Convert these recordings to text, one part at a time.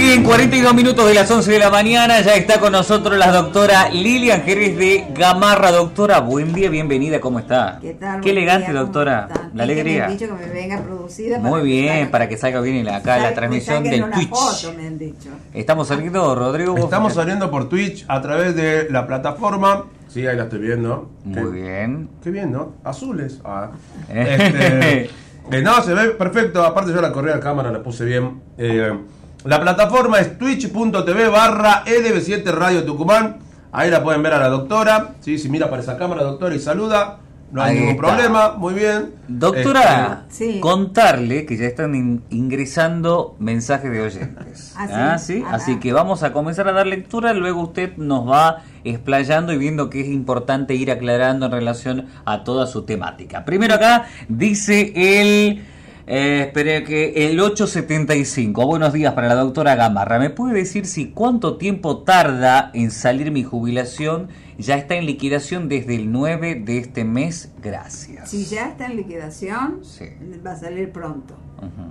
bien, 42 minutos de las 11 de la mañana. Ya está con nosotros la doctora Lilian Jerez de Gamarra. Doctora, buen día, bienvenida, ¿cómo está? ¿Qué tal? Qué elegante, día, ¿cómo doctora. La que me alegría. han dicho que me venga producida Muy bien, para que salga bien la- acá la transmisión del una Twitch. foto, me han dicho. Estamos saliendo, Rodrigo. Estamos saliendo por Twitch a través de la plataforma. Sí, ahí la estoy viendo. Muy Qué- bien. Qué bien, ¿no? Azules. Ah. Este, eh, no, se ve perfecto. Aparte yo la corrí a la cámara, la puse bien. Eh, la plataforma es twitch.tv barra EDB7 Radio Tucumán. Ahí la pueden ver a la doctora. Sí, si mira para esa cámara, doctora, y saluda. No hay Ahí ningún está. problema. Muy bien. Doctora, Este, sí. contarle que ya están in- ingresando mensajes de oyentes. Ah, sí. ¿sí? Ah, Así ah. que vamos a comenzar a dar lectura, luego usted nos va explayando y viendo que es importante ir aclarando en relación a toda su temática. Primero acá dice el... Eh, que el 875. Buenos días para la doctora Gamarra. ¿Me puede decir si cuánto tiempo tarda en salir mi jubilación? Ya está en liquidación desde el 9 de este mes. Gracias. Si ya está en liquidación, Sí. va a salir pronto.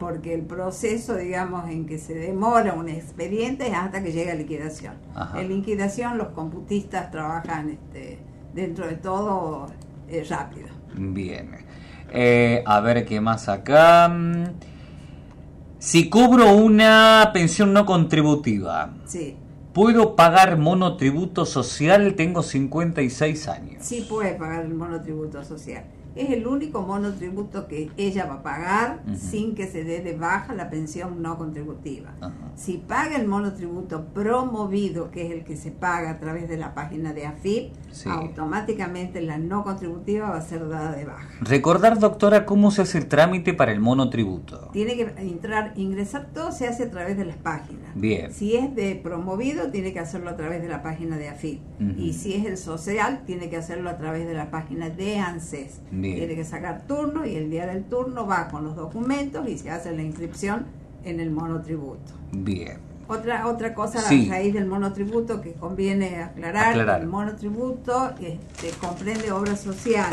Porque el proceso, digamos, en que se demora un expediente es hasta que llega a liquidación. Ajá. En liquidación los computistas trabajan este, dentro de todo eh, rápido. Bien. Eh, a ver qué más acá. Si cobro una pensión no contributiva, Sí, ¿puedo pagar monotributo social? Tengo 56 años. sí puede pagar el monotributo social. Es el único monotributo que ella va a pagar sin que se dé de baja la pensión no contributiva. Si paga el monotributo promovido, que es el que se paga a través de la página de AFIP, Sí. automáticamente la no contributiva va a ser dada de baja. Recordar, doctora, cómo se hace el trámite para el monotributo. Tiene que entrar, ingresar, todo se hace a través de las páginas. Bien. Si es de promovido, tiene que hacerlo a través de la página de AFIP. Y si es el social, tiene que hacerlo a través de la página de ANSES. Bien. Tiene que sacar turno y el día del turno va con los documentos y se hace la inscripción en el monotributo. Bien. Otra, otra cosa Sí. a raíz del monotributo que conviene aclarar, Aclarar. el monotributo este, comprende obra social.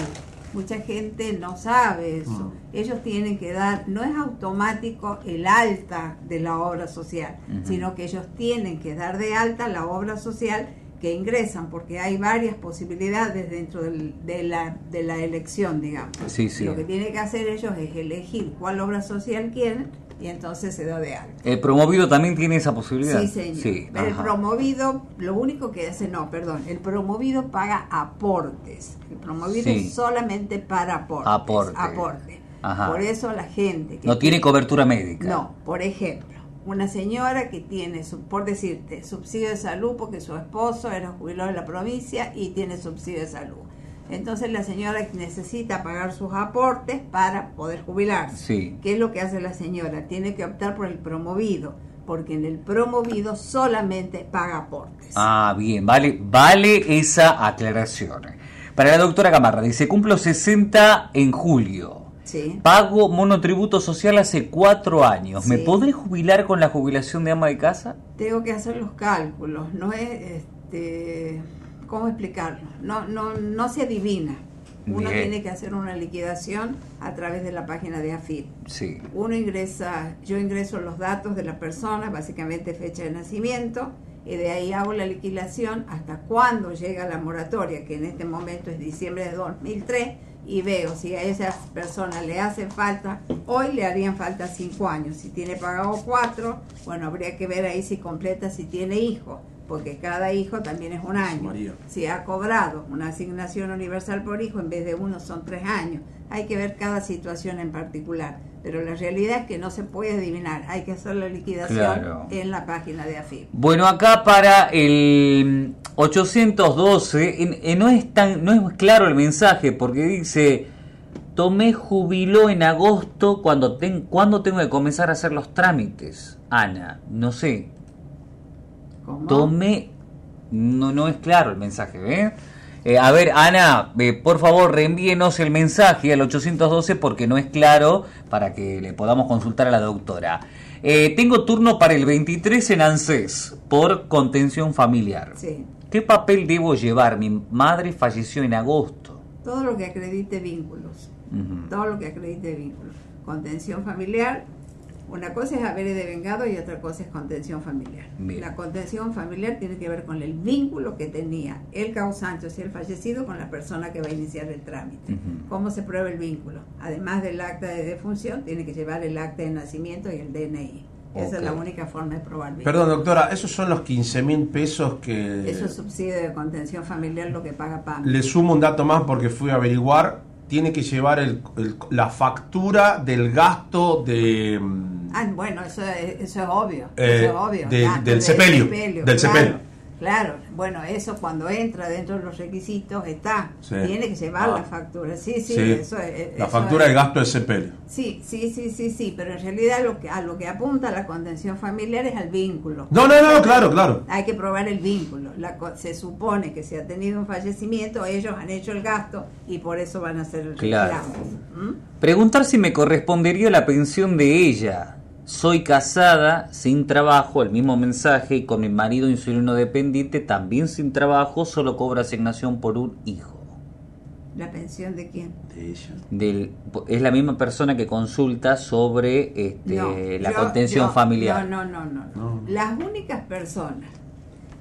Mucha gente no sabe eso. Mm. Ellos tienen que dar, no es automático el alta de la obra social, sino que ellos tienen que dar de alta la obra social que ingresan, porque hay varias posibilidades dentro del- de, la, de la elección, digamos. Sí, sí. Lo que tienen que hacer ellos es elegir cuál obra social quieren y entonces se da de alta. ¿El promovido también tiene esa posibilidad? Sí, señor. Sí, Pero el promovido, lo único que hace, no, perdón, el promovido paga aportes. El promovido Sí. es solamente para aportes. Aporte. Aporte. Ajá. Por eso la gente que No tiene cobertura médica. no, por ejemplo, una señora que tiene, por decirte, subsidio de salud porque su esposo era jubilado de la provincia y tiene subsidio de salud. Entonces la señora necesita pagar sus aportes para poder jubilarse. Sí. ¿Qué es lo que hace la señora? Tiene que optar por el promovido, porque en el promovido solamente paga aportes. Ah, bien, vale, vale esa aclaración. Para la doctora Gamarra, dice, cumplo 60 en julio. Sí. Pago monotributo social hace cuatro años. ¿Me podré jubilar con la jubilación de ama de casa? Tengo que hacer los cálculos, no es, este, ¿cómo explicarlo? No, no, no se adivina. Uno Bien. tiene que hacer una liquidación a través de la página de AFIP. Sí. Uno ingresa, yo ingreso los datos de la persona, básicamente fecha de nacimiento, y de ahí hago la liquidación hasta cuando llega la moratoria, que en este momento es diciembre de 2003, y veo si a esa persona le hace falta, hoy le harían falta cinco años, si tiene pagado cuatro, bueno, habría que ver ahí si completa, si tiene hijos, porque cada hijo también es un año. María. Si ha cobrado una asignación universal por hijo, en vez de uno son tres años. Hay que ver cada situación en particular. Pero la realidad es que no se puede adivinar. Hay que hacer la liquidación Claro. en la página de AFIP. Bueno, acá para el 812 en- en no es tan no es claro el mensaje porque dice tomé jubiló en agosto cuando ten, cuando tengo que comenzar a hacer los trámites. Ana, no sé, ¿Cómo? Tomé. No, no es claro el mensaje, ¿eh? Eh, a ver, Ana, eh, por favor, reenvíenos el mensaje al 812 porque no es claro para que le podamos consultar a la doctora. Eh, tengo turno para el 23 en ANSES por contención familiar. Sí. ¿Qué papel debo llevar? Mi madre falleció en agosto. Todo lo que acredite vínculos. Todo lo que acredite vínculos. Contención familiar, Una cosa es haber devengado y otra cosa es contención familiar. Bien. La contención familiar tiene que ver con el vínculo que tenía el causante, o sea, el fallecido, con la persona que va a iniciar el trámite. Ujú. ¿Cómo se prueba el vínculo? Además del acta de defunción, tiene que llevar el acta de nacimiento y el DNI. Esa es la única forma de probar vínculo. Perdón, doctora, esos son los 15 mil pesos que... Eso es subsidio de contención familiar lo que paga PAM. Le sumo un dato más porque fui a averiguar. Tiene que llevar el- el- la factura del gasto de... mm, Ah, bueno, eso es, eso es obvio. Eh, eso es obvio. del- Gasto del sepelio, del sepelio. Claro, bueno, eso cuando entra dentro de los requisitos está. Sí. Tiene que llevar Ah. la factura. Sí, sí, sí, eso es. la eso factura es- del gasto del sepelio. Sí, sí, sí, sí, sí, pero en realidad lo que, a lo que apunta la contención familiar es al vínculo. No, no, no, claro, claro. Hay que probar el vínculo. La co- se supone que si ha tenido un fallecimiento, ellos han hecho el gasto y por eso van a hacer el Claro. reclamo. ¿Mm? Preguntar si me correspondería la pensión de ella. Soy casada, sin trabajo, el mismo mensaje, y con mi marido insulino dependiente, también sin trabajo, solo cobra asignación por un hijo. ¿La pensión de quién? De ella. Del, es la misma persona que consulta sobre este, No, la yo- contención yo- familiar. No, no, no, no, No, no. Las únicas personas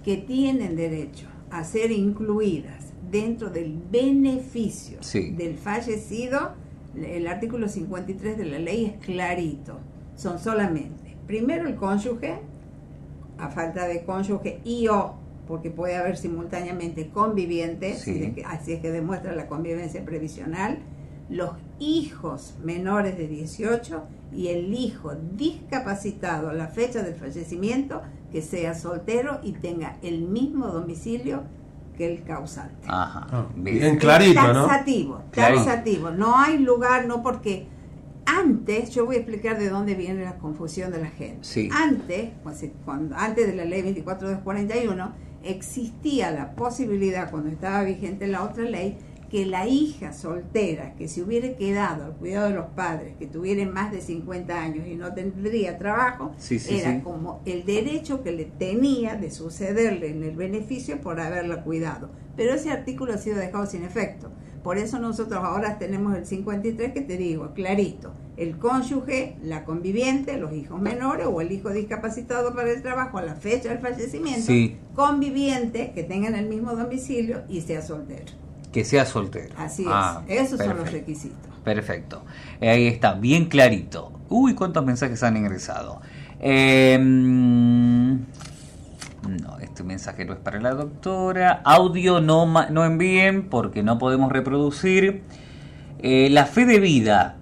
que tienen derecho a ser incluidas dentro del beneficio Sí. del fallecido, el artículo 53 de la ley es clarito. Son solamente, primero el cónyuge, a falta de cónyuge y o, porque puede haber simultáneamente convivientes, Sí. así es que demuestra la convivencia previsional, los hijos menores de 18 y el hijo discapacitado a la fecha del fallecimiento que sea soltero y tenga el mismo domicilio que el causante. Ajá. Ah, bien. bien. clarito, ¿no? Taxativo. No hay lugar, no porque antes, yo voy a explicar de dónde viene la confusión de la gente. Sí. Antes, pues, eh, cuando, antes de la ley 24241, existía la posibilidad, cuando estaba vigente la otra ley, que la hija soltera que se hubiera quedado al cuidado de los padres, que tuviera más de 50 años y no tendría trabajo, Sí, sí, era sí. como el derecho que le tenía de sucederle en el beneficio por haberla cuidado. Pero ese artículo ha sido dejado sin efecto. Por eso nosotros ahora tenemos el 53 que te digo, clarito, el cónyuge, la conviviente, los hijos menores o el hijo discapacitado para el trabajo a la fecha del fallecimiento, Sí. conviviente, que tengan el mismo domicilio y sea soltero. Que sea soltero. Así Ah, es, esos son los requisitos. Perfecto. Ahí está, bien clarito. Uy, cuántos mensajes han ingresado. Eh, no, este mensaje no es para la doctora. Audio no, ma- no envíen porque no podemos reproducir. Eh, la fe de vida.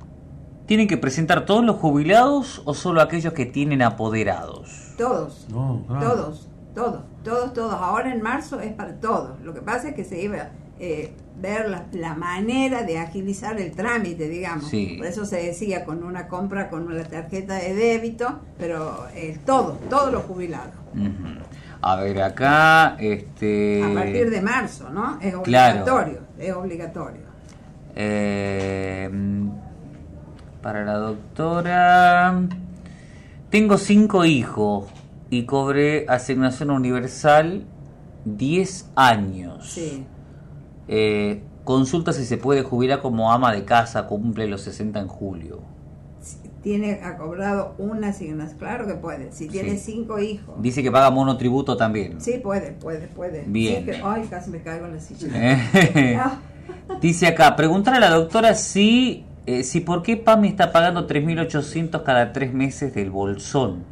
¿Tienen que presentar todos los jubilados o solo aquellos que tienen apoderados? Todos. No, claro. Todos, todos, todos, todos. Ahora en marzo es para todos. Lo que pasa es que se iba a eh, ver la, la manera de agilizar el trámite, digamos. Sí. Por eso se decía con una compra con una tarjeta de débito, pero eh, todos, todos los jubilados. Ujú. A ver, acá, este... A partir de marzo, ¿no? Es Claro. obligatorio, es obligatorio. Eh, para la doctora. Tengo cinco hijos y cobré asignación universal 10 años. Sí. Eh, consulta si se puede jubilar como ama de casa, cumple los 60 en julio. Tiene ha cobrado una asignación, claro que puede. Si tiene Sí. cinco hijos. Dice que paga monotributo también. Sí, puede, puede, puede. Bien. Sí, que- ay, casi me caigo en la silla. Eh, Ah. Dice acá, preguntar a la doctora si, eh, si por qué PAMI está pagando 3.800 cada tres meses del bolsón.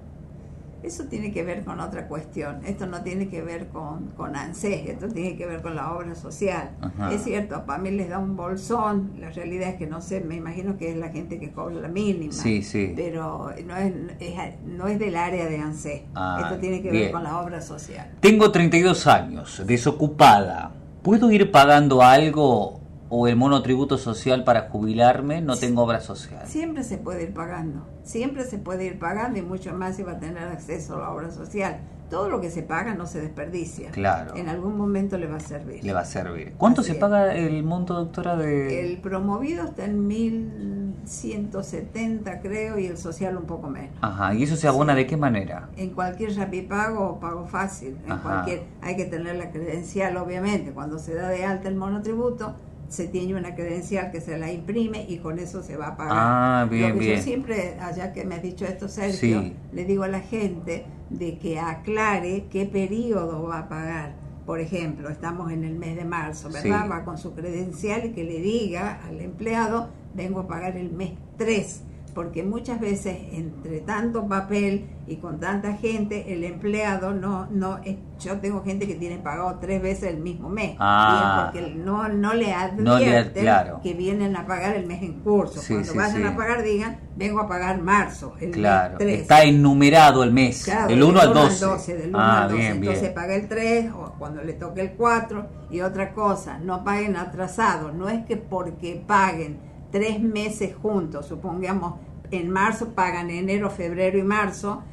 Eso tiene que ver con otra cuestión. Esto no tiene que ver con, con ANSES, esto tiene que ver con la obra social. Ajá. Es cierto, a PAMI les da un bolsón. La realidad es que no sé, me imagino que es la gente que cobra la mínima. Sí, sí. Pero no es, es- no es del área de ANSES. Ah, esto tiene que bien. ver con la obra social. Tengo 32 años, desocupada. ¿Puedo ir pagando algo o el monotributo social para jubilarme? No tengo obra social. Siempre se puede ir pagando, siempre se puede ir pagando y mucho más si va a tener acceso a la obra social. Todo lo que se paga no se desperdicia. Claro. En algún momento le va a servir. Le va a servir. ¿Cuánto Así se es. paga el monto, doctora, de...? El promovido está en 1170 creo y el social un poco menos. Ajá, ¿y eso se abona de qué manera? En cualquier Rapipago o pago fácil, en Ajá. cualquier hay que tener la credencial obviamente. Cuando se da de alta el monotributo se tiene una credencial que se la imprime y con eso se va a pagar. Ah, bien, Lo que bien. Yo siempre, allá que me has dicho esto, Sergio, Sí. le digo a la gente de que aclare qué periodo va a pagar. Por ejemplo, estamos en el mes de marzo, ¿verdad? Sí. Va con su credencial y que le diga al empleado, vengo a pagar el mes 3, porque muchas veces entre tanto papel y con tanta gente, el empleado no, no, es- yo tengo gente que tiene pagado tres veces el mismo mes, Ah. y es porque no, no le No le- advierten claro. que vienen a pagar el mes en curso. Sí, Cuando sí, vayan sí. a pagar digan, vengo a pagar marzo, el Claro, mes 3. está enumerado el mes, Claro, del 1 al uno 12. del 1 ah, al 12. bien, Entonces bien. paga el 3 o cuando le toque el 4 y otra cosa, no paguen atrasado. No es que porque paguen tres meses juntos, supongamos en marzo pagan enero, febrero y marzo,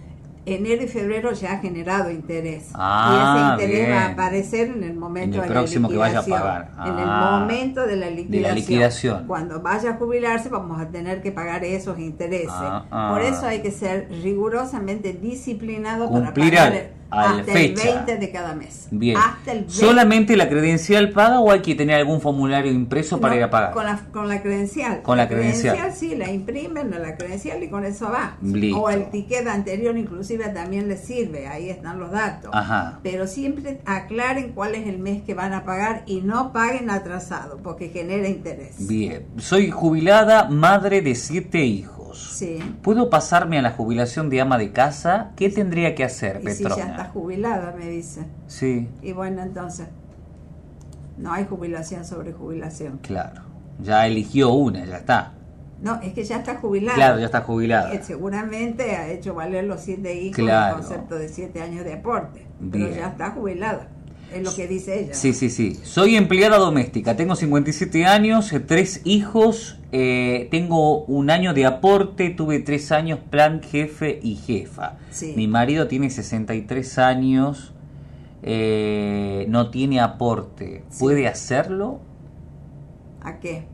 enero y febrero ya ha generado interés. Ah, y ese interés bien. va a aparecer en el momento En el de próximo la que vaya a liquidación. pagar. En el Ah, momento de la liquidación. liquidación. Cuando vaya a jubilarse vamos a tener que pagar esos intereses. Ah, ah. Por eso hay que ser rigurosamente disciplinado Cumplir para pagar el- al hasta fecha. el 20 de cada mes. Bien. Hasta el 20. ¿Solamente la credencial paga o hay que tener algún formulario impreso para ir a pagar? Con la, con la credencial. Con la credencial. sí, la imprimen la credencial y con eso va. Listo. O el ticket anterior inclusive también les sirve, ahí están los datos. Ajá. Pero siempre aclaren cuál es el mes que van a pagar y no paguen atrasado porque genera interés. Bien. Soy jubilada, madre de siete hijos. Sí. ¿Puedo pasarme a la jubilación de ama de casa? ¿Qué tendría que hacer, Y si Petrona? ya está jubilada, me dice. Sí, Y bueno, entonces, no hay jubilación sobre jubilación. claro. Ya eligió una, ya está. No, es que ya está jubilada. Claro, ya está jubilada. Eh, seguramente ha hecho valer los siete hijos Claro. el concepto de siete años de aporte. Pero ya está jubilada. Es lo que dice ella. Sí, sí, sí. Soy empleada doméstica, tengo 57 años, eh, tres hijos, eh, tengo un año de aporte, tuve tres años plan jefe y jefa. Sí. Mi marido tiene 63 años, eh, no tiene aporte. Sí. ¿Puede hacerlo? ¿A qué?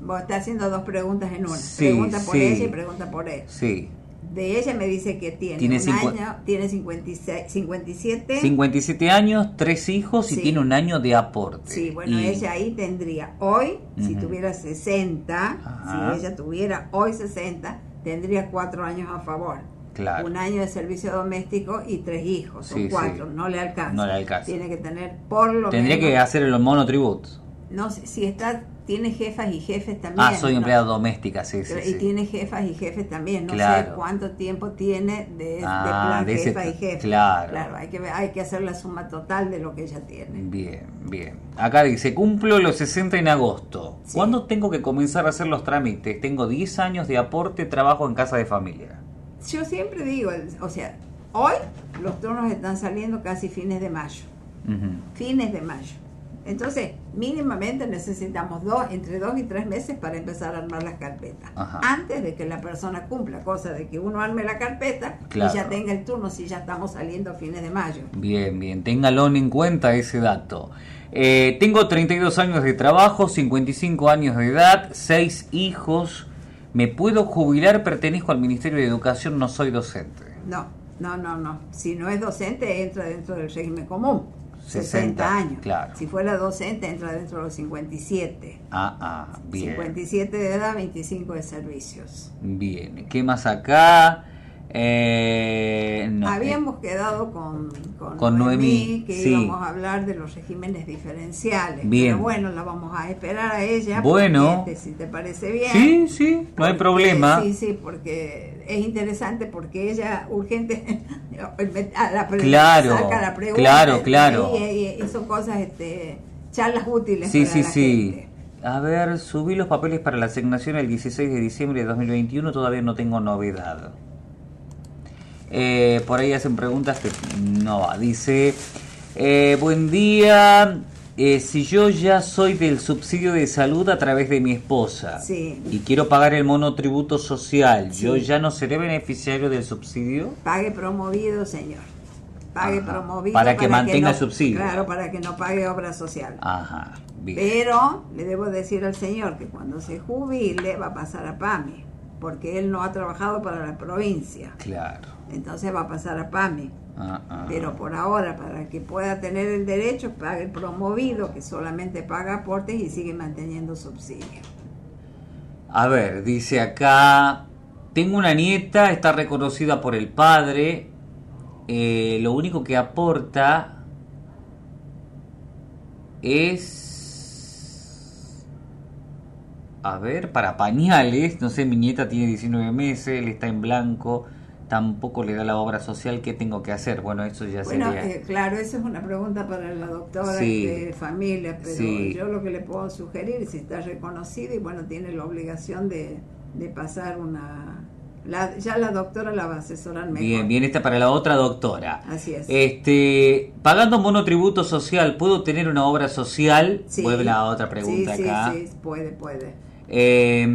Vos estás haciendo dos preguntas en una. Sí, pregunta por ella y pregunta por él. Sí. De ella me dice que tiene, Tiene un cincu- año, tiene 56, 57. 57 años, tres hijos y tiene un año de aporte. Sí, bueno, Y- ella ahí tendría hoy, si tuviera 60, Ajá. si ella tuviera hoy 60, tendría cuatro años a favor. Claro. Un año de servicio doméstico y tres hijos, son Sí, sí. cuatro, no le alcanza. No le alcanza. Tiene que tener por lo Tendría menos. que hacer el monotributo. No sé, si está, tiene jefas y jefes también. Ah, soy ¿no? empleada doméstica, sí, sí. Y tiene jefas y jefes también. No sé Claro. cuánto tiempo tiene de, de Ah, plan de ese- jefa y jefe. claro. hay que, hay que hacer la suma total de lo que ella tiene. Bien, bien. Acá dice, cumplo los 60 en agosto. Sí. ¿Cuándo tengo que comenzar a hacer los trámites? Tengo 10 años de aporte, trabajo en casa de familia. Yo siempre digo, o sea, hoy los turnos están saliendo casi fines de mayo. Fines de mayo. Entonces, mínimamente necesitamos dos, entre dos y tres meses para empezar a armar las carpetas. Ajá. Antes de que la persona cumpla, cosa de que uno arme la carpeta Claro. y ya tenga el turno si ya estamos saliendo a fines de mayo. Bien, bien. Téngalo en cuenta ese dato. Eh, tengo 32 años de trabajo, 55 años de edad, 6 hijos. ¿Me puedo jubilar? Pertenezco al Ministerio de Educación, no soy docente. No, no, no, no. Si no es docente, entra dentro del régimen común. 60, 60 años. claro. Si fuera docente, entra dentro de los 57. Ah, ah, bien. 57 de edad, 25 de servicios. Bien. ¿Qué más acá? Eh, no, Habíamos quedado con, con, Con Noemí, que sí. íbamos a hablar de los regímenes diferenciales. Bien. Pero bueno, la vamos a esperar a ella. Bueno. porque, este, si te parece bien. Sí, sí, no hay Porque- problema. Sí, sí, porque es interesante porque ella urgente a la Claro, saca la pregunta. claro, claro. Y, y- y son cosas, este, charlas útiles. Sí, para sí, la sí. gente. A ver, subí los papeles para la asignación el 16 de diciembre de 2021, todavía no tengo novedad. Eh, por ahí hacen preguntas que no va. Dice, eh, buen día, eh, si yo ya soy del subsidio de salud a través de mi esposa Sí. y quiero pagar el monotributo social, Sí. ¿yo ya no seré beneficiario del subsidio? Pague promovido, señor. Pague Ajá. promovido. Para que mantenga no- el subsidio. Claro, para que no pague obra social. Ajá, bien. Pero le debo decir al señor que cuando se jubile va a pasar a PAMI. porque él no ha trabajado para la provincia. Claro. Entonces va a pasar a PAMI. Ah, ah. Pero por ahora, para que pueda tener el derecho, paga el promovido, que solamente paga aportes y sigue manteniendo subsidio. A ver, dice acá, tengo una nieta, está reconocida por el padre, eh, lo único que aporta es... A ver, para pañales, no sé, mi nieta tiene 19 meses, él está en blanco, tampoco le da la obra social, ¿qué tengo que hacer? Bueno, eso ya Bueno, sería... eh, claro, eso es una pregunta para la doctora Sí. de familia, pero Sí. yo lo que le puedo sugerir, si está reconocido y bueno, tiene la obligación de, de pasar una... la- ya la doctora la va a asesorar mejor. Bien, bien, esta para la otra doctora. Así es. Este, pagando monotributo social, ¿puedo tener una obra social? Sí. Vuelve la otra pregunta acá. Sí, sí, puede, puede. Eh,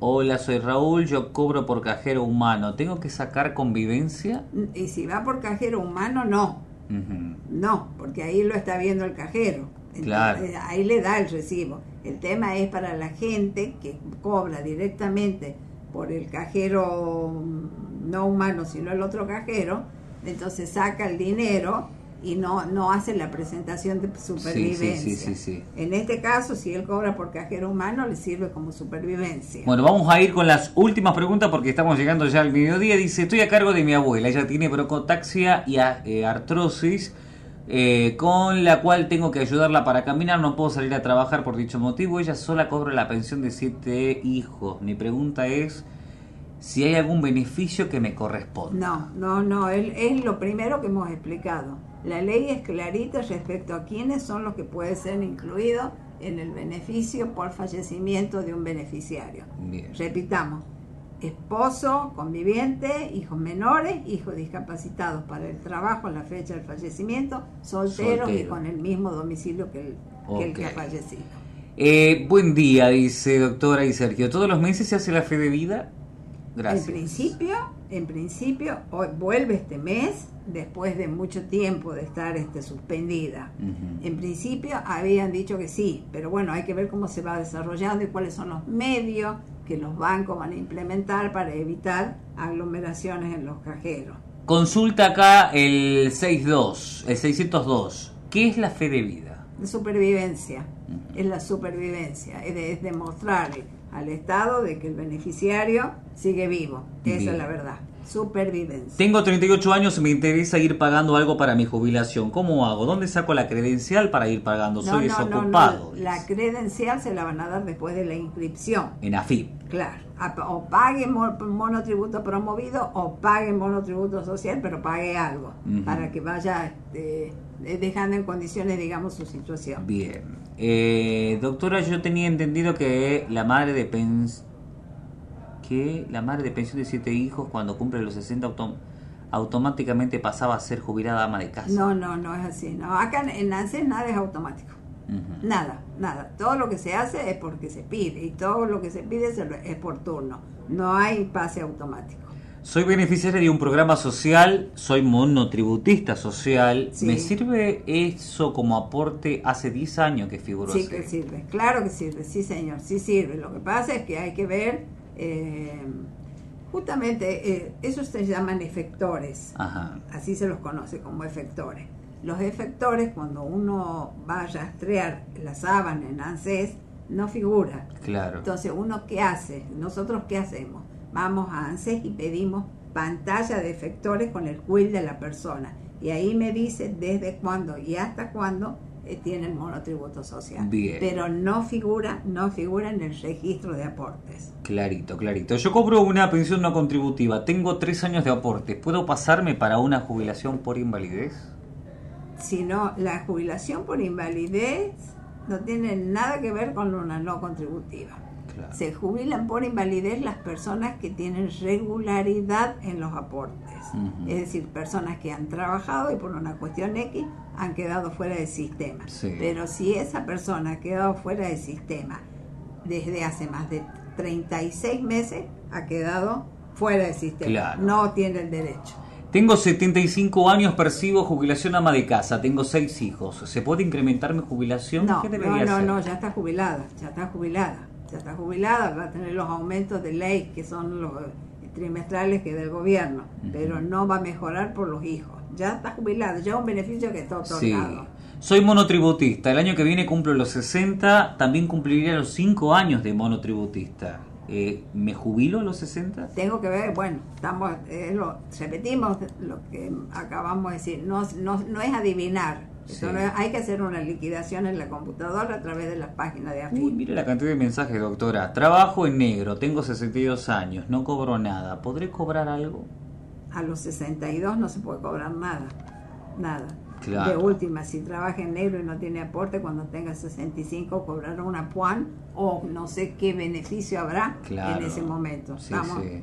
hola, soy Raúl, yo cobro por cajero humano. ¿Tengo que sacar convivencia? Y si va por cajero humano, no. No, porque ahí lo está viendo el cajero. Entonces, Claro. Ahí le da el recibo. El tema es para la gente que cobra directamente por el cajero mm, no humano, sino el otro cajero, entonces saca el dinero y no, no hace la presentación de supervivencia. sí, sí, sí. En este caso, si él cobra por cajero humano, le sirve como supervivencia. Bueno, vamos a ir con las últimas preguntas porque estamos llegando ya al mediodía. Dice, estoy a cargo de mi abuela, ella tiene brocotaxia y eh, artrosis, eh, con la cual tengo que ayudarla para caminar, no puedo salir a trabajar por dicho motivo, ella sola cobra la pensión de siete hijos. Mi pregunta es si hay algún beneficio que me corresponda. No, no, no, es, es lo primero que hemos explicado. La ley es clarita respecto a quiénes son los que pueden ser incluidos en el beneficio por fallecimiento de un beneficiario. Bien. Repitamos, esposo, conviviente, hijos menores, hijos discapacitados para el trabajo a la fecha del fallecimiento, solteros y con el mismo domicilio que el que, el que ha fallecido. Eh, buen día, dice doctora y Sergio. ¿Todos los meses se hace la fe de vida? Gracias. En principio, en principio, hoy vuelve este mes después de mucho tiempo de estar este, suspendida. Ujú. En principio habían dicho que sí, pero bueno, hay que ver cómo se va desarrollando y cuáles son los medios que los bancos van a implementar para evitar aglomeraciones en los cajeros. Consulta acá el 62, el 602. ¿Qué es la fe de vida? De supervivencia, es la supervivencia, es, de- es demostrar al Estado de que el beneficiario sigue vivo. Esa Bien. es la verdad, supervivencia. Tengo 38 años y me interesa ir pagando algo para mi jubilación. ¿Cómo hago? ¿Dónde saco la credencial para ir pagando? Soy desocupado. La dice. credencial se la van a dar después de la inscripción. En AFIP. Claro. O pague mo- monotributo promovido o pague monotributo social, pero pague algo para que vaya eh, dejando en condiciones, digamos, su situación. Bien. Eh, doctora, yo tenía entendido que la madre de pens que la madre de pensión de siete hijos cuando cumple los 60 autom- automáticamente pasaba a ser jubilada ama de casa. No, no, no es así. No, acá en- ANSES nada es automático. Nada, nada. Todo lo que se hace es porque se pide y todo lo que se pide es por turno. No hay pase automático. Soy beneficiaria de un programa social, soy monotributista social. Sí. ¿Me sirve eso como aporte? Hace 10 años que figuro Sí así. que sirve, claro que sirve, sí señor, sí sirve. Lo que pasa es que hay que ver, eh, justamente, eh, esos se llaman efectores, Ajá. así se los conoce como efectores. Los efectores, cuando uno va a rastrear la sábana en ANSES, no figura. Claro. Entonces, ¿uno qué hace? ¿Nosotros qué hacemos? Vamos a ANSES y pedimos pantalla de efectores con el quill de la persona. Y ahí me dice desde cuándo y hasta cuándo eh, tiene el monotributo social. Bien. Pero no figura, no figura en el registro de aportes. Clarito, clarito. Yo cobro una pensión no contributiva. Tengo tres años de aportes. ¿Puedo pasarme para una jubilación por invalidez? Sino la jubilación por invalidez no tiene nada que ver con una no contributiva. Claro. Se jubilan por invalidez las personas que tienen regularidad en los aportes. Es decir, personas que han trabajado y por una cuestión X han quedado fuera del sistema. Sí. Pero si esa persona ha quedado fuera del sistema desde hace más de 36 meses, ha quedado fuera del sistema. Claro. No tiene el derecho. Tengo 75 años, percibo jubilación ama de casa. Tengo seis hijos. ¿Se puede incrementar mi jubilación? No, ¿Qué no, debería no, no, ya está jubilada, ya está jubilada. ya está jubilada, va a tener los aumentos de ley que son los trimestrales que del gobierno, pero no va a mejorar por los hijos. Ya está jubilada, ya un beneficio que está otorgado. Soy monotributista, el año que viene cumplo los 60, también cumpliría los 5 años de monotributista. Eh, ¿Me jubilo a los 60? Tengo que ver, bueno, estamos, eh, lo, repetimos lo que acabamos de decir, no, no, no es adivinar, hay que hacer una liquidación en la computadora a través de las páginas de AFIP. Uy, mire la cantidad de mensajes, doctora. Trabajo en negro, tengo 62 años, no cobro nada. ¿Podré cobrar algo? A los 62 no se puede cobrar nada. Nada. De última, si trabaja en negro y no tiene aporte, cuando tenga 65 cobrará una PUAN o no sé qué beneficio habrá en ese momento.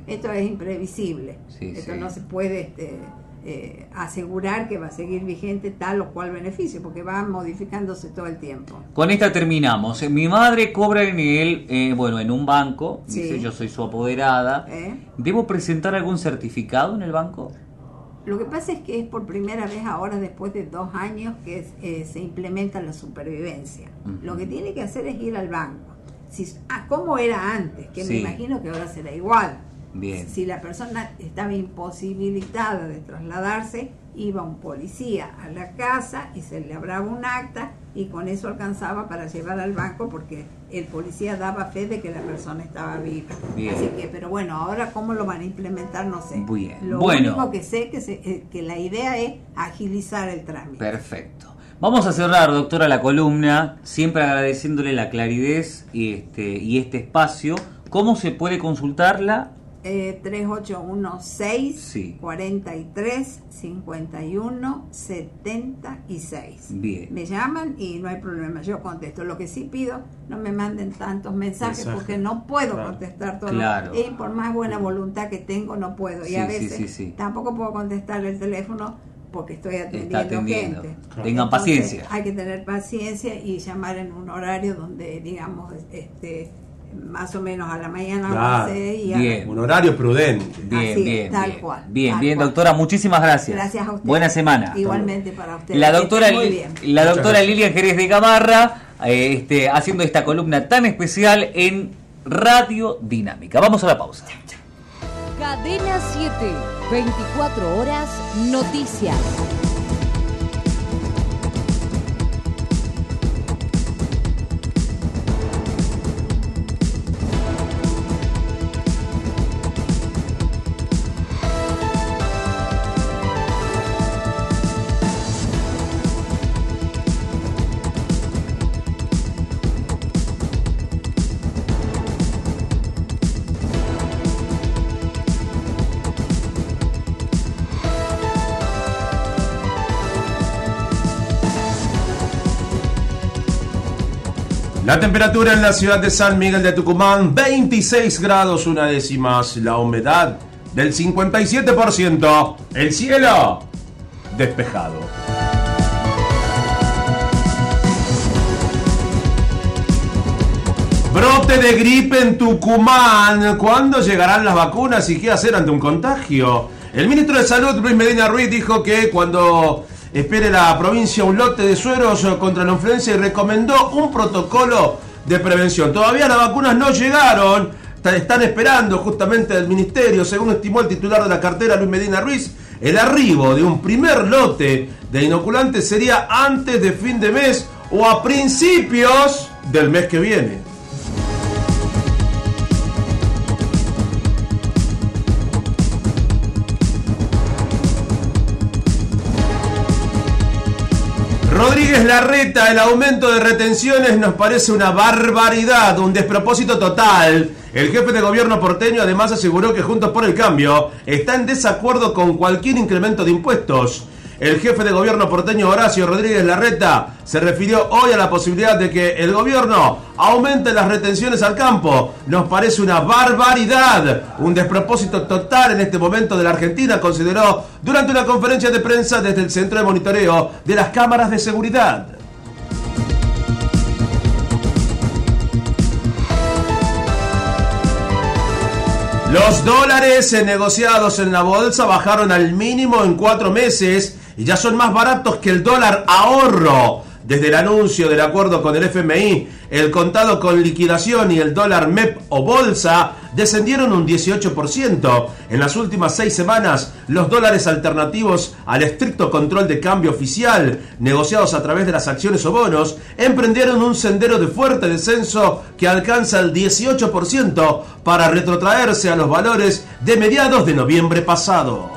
Esto es imprevisible. Esto no se puede... Este, eh, asegurar que va a seguir vigente tal o cual beneficio, porque va modificándose todo el tiempo. Con esta terminamos. Mi madre cobra en el, eh, bueno, en un banco, dice yo soy su apoderada. ¿Eh? ¿Debo presentar algún certificado en el banco? Lo que pasa es que es por primera vez ahora, después de dos años, que se implementa la supervivencia. Lo que tiene que hacer es ir al banco. Si, ah, ¿Cómo era antes? Que me imagino que ahora será igual si la persona estaba imposibilitada de trasladarse, iba un policía a la casa y se le abraba un acta y con eso alcanzaba para llevar al banco porque el policía daba fe de que la persona estaba viva. Así que, pero bueno, ahora cómo lo van a implementar no sé. Lo único que sé que, eh, que la idea es agilizar el trámite. Perfecto. Vamos a cerrar, doctora, la columna, siempre agradeciéndole la claridad y este, y este espacio. ¿Cómo se puede consultarla? Eh, 3816 43 51 76. Bien. Me llaman y no hay problema, yo contesto. Lo que sí pido, no me manden tantos mensajes porque no puedo contestar todo. Y por más buena voluntad que tengo, no puedo. y a veces tampoco puedo contestar el teléfono porque estoy atendiendo, gente. Tengan paciencia. Hay que tener paciencia y llamar en un horario donde, digamos, este más o menos a la mañana y un horario prudente. Bien, bien, tal cual. Bien, bien, doctora, muchísimas gracias. Gracias a usted. Buena semana. Igualmente para usted. La doctora, la doctora Lilian Jerez de Gamarra, eh, este, haciendo esta columna tan especial en Radio Dinámica. Vamos a la pausa. Cadena 7, 24 horas, noticias. La temperatura en la ciudad de San Miguel de Tucumán, 26 grados una décimas. La humedad del 57%. El cielo despejado. Brote de gripe en Tucumán. ¿Cuándo llegarán las vacunas y qué hacer ante un contagio? El ministro de Salud, Luis Medina Ruiz, dijo que cuando espere la provincia un lote de sueros contra la influenza y recomendó un protocolo de prevención. Todavía las vacunas no llegaron, están esperando justamente del ministerio, según estimó el titular de la cartera Luis Medina Ruiz, el arribo de un primer lote de inoculantes sería antes de fin de mes o a principios del mes que viene. Rodríguez Larreta, el aumento de retenciones nos parece una barbaridad, un despropósito total. El jefe de gobierno porteño además aseguró que Juntos por el Cambio está en desacuerdo con cualquier incremento de impuestos. El jefe de gobierno porteño Horacio Rodríguez Larreta se refirió hoy a la posibilidad de que el gobierno aumente las retenciones al campo. Nos parece una barbaridad, un despropósito total en este momento de la Argentina, consideró durante una conferencia de prensa desde el centro de monitoreo de las cámaras de seguridad. Los dólares negociados en la bolsa bajaron al mínimo en cuatro meses y ya son más baratos que el dólar ahorro Desde el anuncio del acuerdo con el FMI, el contado con liquidación y el dólar MEP o bolsa descendieron un 18%. En las últimas seis semanas, los dólares alternativos al estricto control de cambio oficial, negociados a través de las acciones o bonos, emprendieron un sendero de fuerte descenso que alcanza el 18% para retrotraerse a los valores de mediados de noviembre pasado.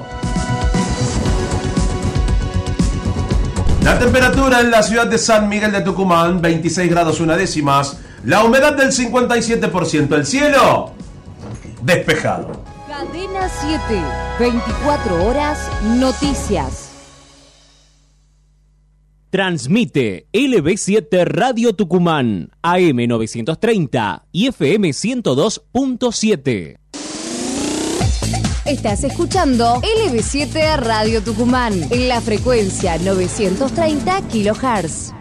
La temperatura en la ciudad de San Miguel de Tucumán, 26 grados una décimas. La humedad del 57%. El cielo, despejado. Cadena 7, 24 horas, noticias. Transmite LB7 Radio Tucumán, AM 930 y FM 102.7. Estás escuchando LB7 Radio Tucumán en la frecuencia 930 kHz.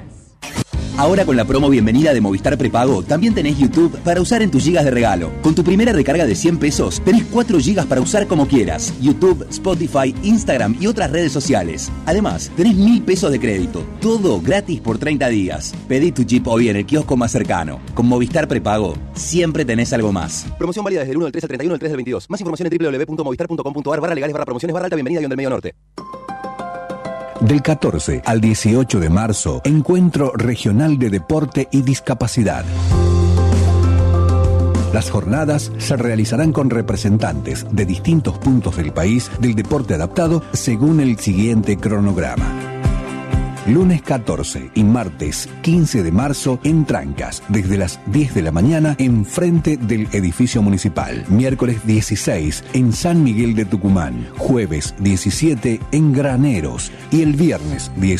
Ahora con la promo bienvenida de Movistar Prepago, también tenés YouTube para usar en tus gigas de regalo. Con tu primera recarga de 100 pesos, tenés 4 gigas para usar como quieras. YouTube, Spotify, Instagram y otras redes sociales. Además, tenés 1000 pesos de crédito. Todo gratis por 30 días. Pedí tu chip hoy en el kiosco más cercano. Con Movistar Prepago, siempre tenés algo más. Promoción válida desde el 1 del 3 al 31 del 3 del 22. Más información en www.movistar.com.ar barra legales barra promociones barra alta bienvenida del Medio Norte. Del 14 al 18 de marzo, Encuentro Regional de Deporte y Discapacidad. Las jornadas se realizarán con representantes de distintos puntos del país del deporte adaptado según el siguiente cronograma. Lunes 14 y martes 15 de marzo en Trancas, desde las 10 de la mañana en frente del edificio municipal. Miércoles 16 en San Miguel de Tucumán. Jueves 17 en Graneros y el viernes 10